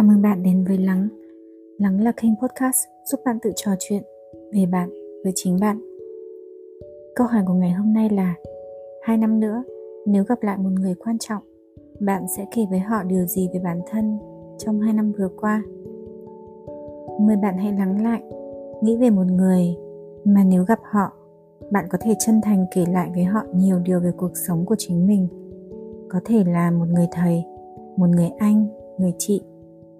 Chào mừng bạn đến với Lắng. Lắng là kênh podcast giúp bạn tự trò chuyện về bạn với chính bạn. Câu hỏi của ngày hôm nay là Hai năm nữa, nếu gặp lại một người quan trọng, bạn sẽ kể với họ điều gì về bản thân trong hai năm vừa qua? Mời bạn hãy lắng lại, nghĩ về một người mà nếu gặp họ, bạn có thể chân thành kể lại với họ nhiều điều về cuộc sống của chính mình. Có thể là một người thầy, một người anh, người chị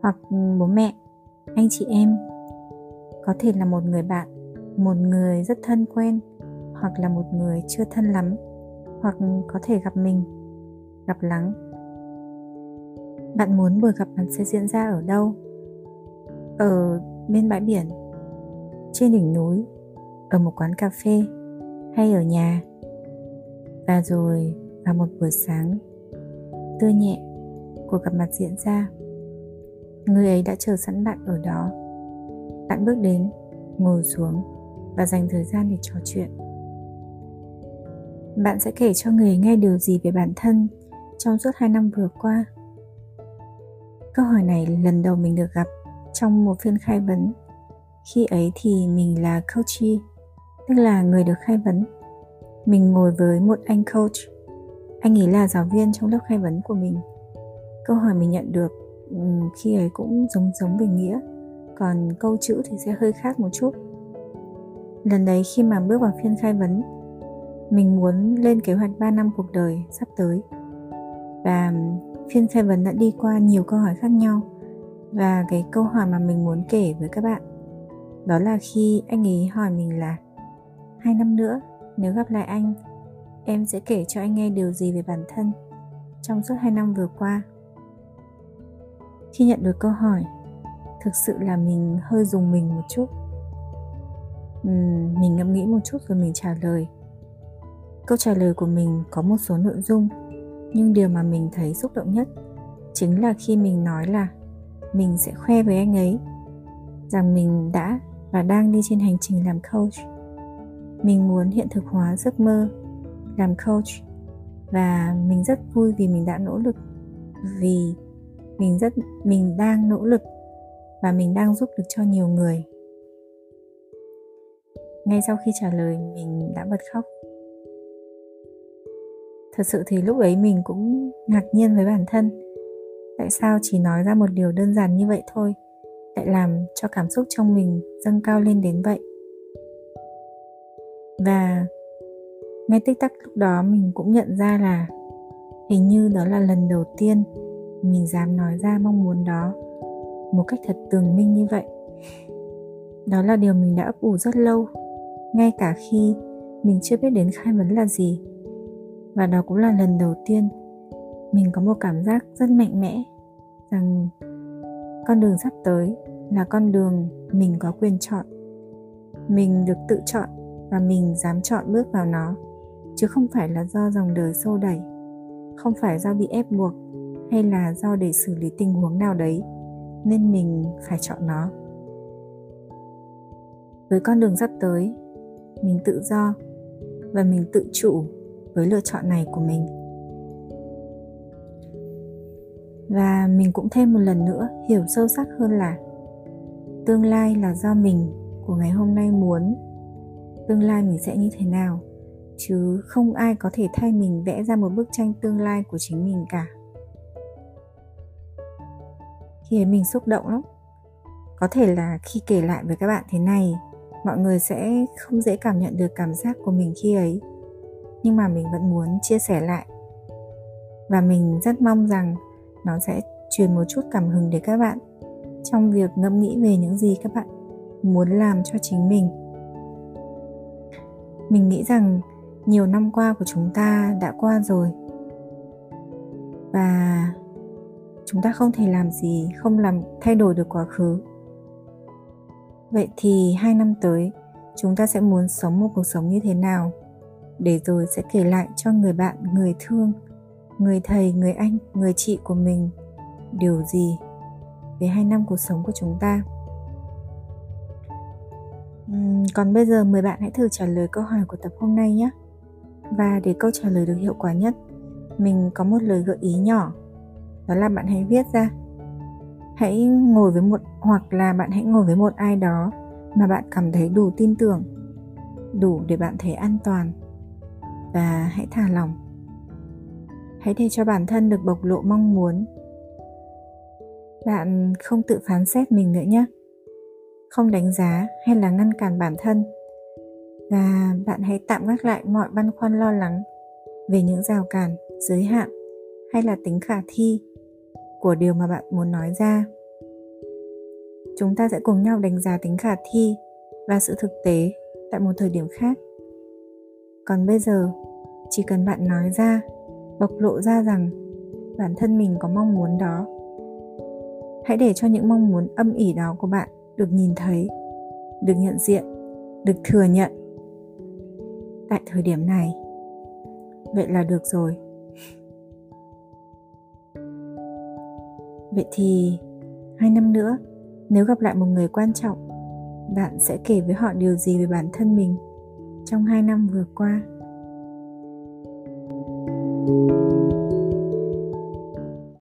hoặc ừ, bố mẹ, anh chị em. Có thể là một người bạn, một người rất thân quen, hoặc là một người chưa thân lắm, hoặc có thể gặp mình, gặp lắng. Bạn muốn buổi gặp mặt sẽ diễn ra ở đâu? Ở bên bãi biển, trên đỉnh núi, ở một quán cà phê, hay ở nhà? Và rồi vào một buổi sáng, tươi nhẹ, cuộc gặp mặt diễn ra người ấy đã chờ sẵn bạn ở đó. Bạn bước đến, ngồi xuống và dành thời gian để trò chuyện. Bạn sẽ kể cho người ấy nghe điều gì về bản thân trong suốt hai năm vừa qua? Câu hỏi này lần đầu mình được gặp trong một phiên khai vấn. Khi ấy thì mình là coachee tức là người được khai vấn. Mình ngồi với một anh coach. Anh ấy là giáo viên trong lớp khai vấn của mình. Câu hỏi mình nhận được Ừ, khi ấy cũng giống giống về nghĩa. Còn câu chữ thì sẽ hơi khác một chút. Lần đấy khi mà bước vào phiên khai vấn, mình muốn lên kế hoạch 3 năm cuộc đời sắp tới. Và phiên khai vấn đã đi qua nhiều câu hỏi khác nhau. Và cái câu hỏi mà mình muốn kể với các bạn, đó là khi anh ấy hỏi mình là, hai năm nữa, nếu gặp lại anh, em sẽ kể cho anh nghe điều gì về bản thân trong suốt hai năm vừa qua? Khi nhận được câu hỏi thực sự là mình hơi dùng mình một chút. Uhm, mình ngẫm nghĩ một chút rồi mình trả lời. Câu trả lời của mình có một số nội dung nhưng điều mà mình thấy xúc động nhất chính là khi mình nói là mình sẽ khoe với anh ấy rằng mình đã và đang đi trên hành trình làm coach. Mình muốn hiện thực hóa giấc mơ làm coach và mình rất vui vì mình đã nỗ lực vì mình rất, mình đang nỗ lực và mình đang giúp được cho nhiều người. Ngay sau khi trả lời, mình đã bật khóc. Thật sự thì lúc ấy mình cũng ngạc nhiên với bản thân. Tại sao chỉ nói ra một điều đơn giản như vậy thôi, lại làm cho cảm xúc trong mình dâng cao lên đến vậy? Và ngay tích tắc lúc đó mình cũng nhận ra là hình như đó là lần đầu tiên mình dám nói ra mong muốn đó một cách thật tường minh như vậy. Đó là điều mình đã ấp ủ rất lâu, ngay cả khi mình chưa biết đến khai vấn là gì. Và đó cũng là lần đầu tiên mình có một cảm giác rất mạnh mẽ rằng con đường sắp tới là con đường mình có quyền chọn. Mình được tự chọn và mình dám chọn bước vào nó, chứ không phải là do dòng đời xô đẩy, không phải do bị ép buộc hay là do để xử lý tình huống nào đấy, nên mình phải chọn nó. Với con đường sắp tới, mình tự do và mình tự chủ với lựa chọn này của mình. Và mình cũng thêm một lần nữa hiểu sâu sắc hơn là tương lai là do mình của ngày hôm nay muốn, tương lai mình sẽ như thế nào, chứ không ai có thể thay mình vẽ ra một bức tranh tương lai của chính mình cả khi ấy mình xúc động lắm. Có thể là khi kể lại với các bạn thế này, mọi người sẽ không dễ cảm nhận được cảm giác của mình khi ấy. Nhưng mà mình vẫn muốn chia sẻ lại. Và mình rất mong rằng nó sẽ truyền một chút cảm hứng đến các bạn trong việc ngẫm nghĩ về những gì các bạn muốn làm cho chính mình. Mình nghĩ rằng nhiều năm qua của chúng ta đã qua rồi. Và chúng ta không thể làm gì không làm thay đổi được quá khứ. Vậy thì hai năm tới chúng ta sẽ muốn sống một cuộc sống như thế nào? Để rồi sẽ kể lại cho người bạn người thương người thầy người anh người chị của mình điều gì về hai năm cuộc sống của chúng ta. Uhm, còn bây giờ mời bạn hãy thử trả lời câu hỏi của tập hôm nay nhé. Và để câu trả lời được hiệu quả nhất mình có một lời gợi ý nhỏ đó là bạn hãy viết ra. Hãy ngồi với một, hoặc là bạn hãy ngồi với một ai đó mà bạn cảm thấy đủ tin tưởng, đủ để bạn thấy an toàn và hãy thả lỏng. Hãy để cho bản thân được bộc lộ mong muốn. Bạn không tự phán xét mình nữa nhé. Không đánh giá hay là ngăn cản bản thân. Và bạn hãy tạm gác lại mọi băn khoăn lo lắng về những rào cản, giới hạn hay là tính khả thi của điều mà bạn muốn nói ra. Chúng ta sẽ cùng nhau đánh giá tính khả thi và sự thực tế tại một thời điểm khác. Còn bây giờ, chỉ cần bạn nói ra, bộc lộ ra rằng bản thân mình có mong muốn đó. Hãy để cho những mong muốn âm ỉ đó của bạn được nhìn thấy, được nhận diện, được thừa nhận. Tại thời điểm này, vậy là được rồi. vậy thì hai năm nữa, nếu gặp lại một người quan trọng, bạn sẽ kể với họ điều gì về bản thân mình trong hai năm vừa qua? thank you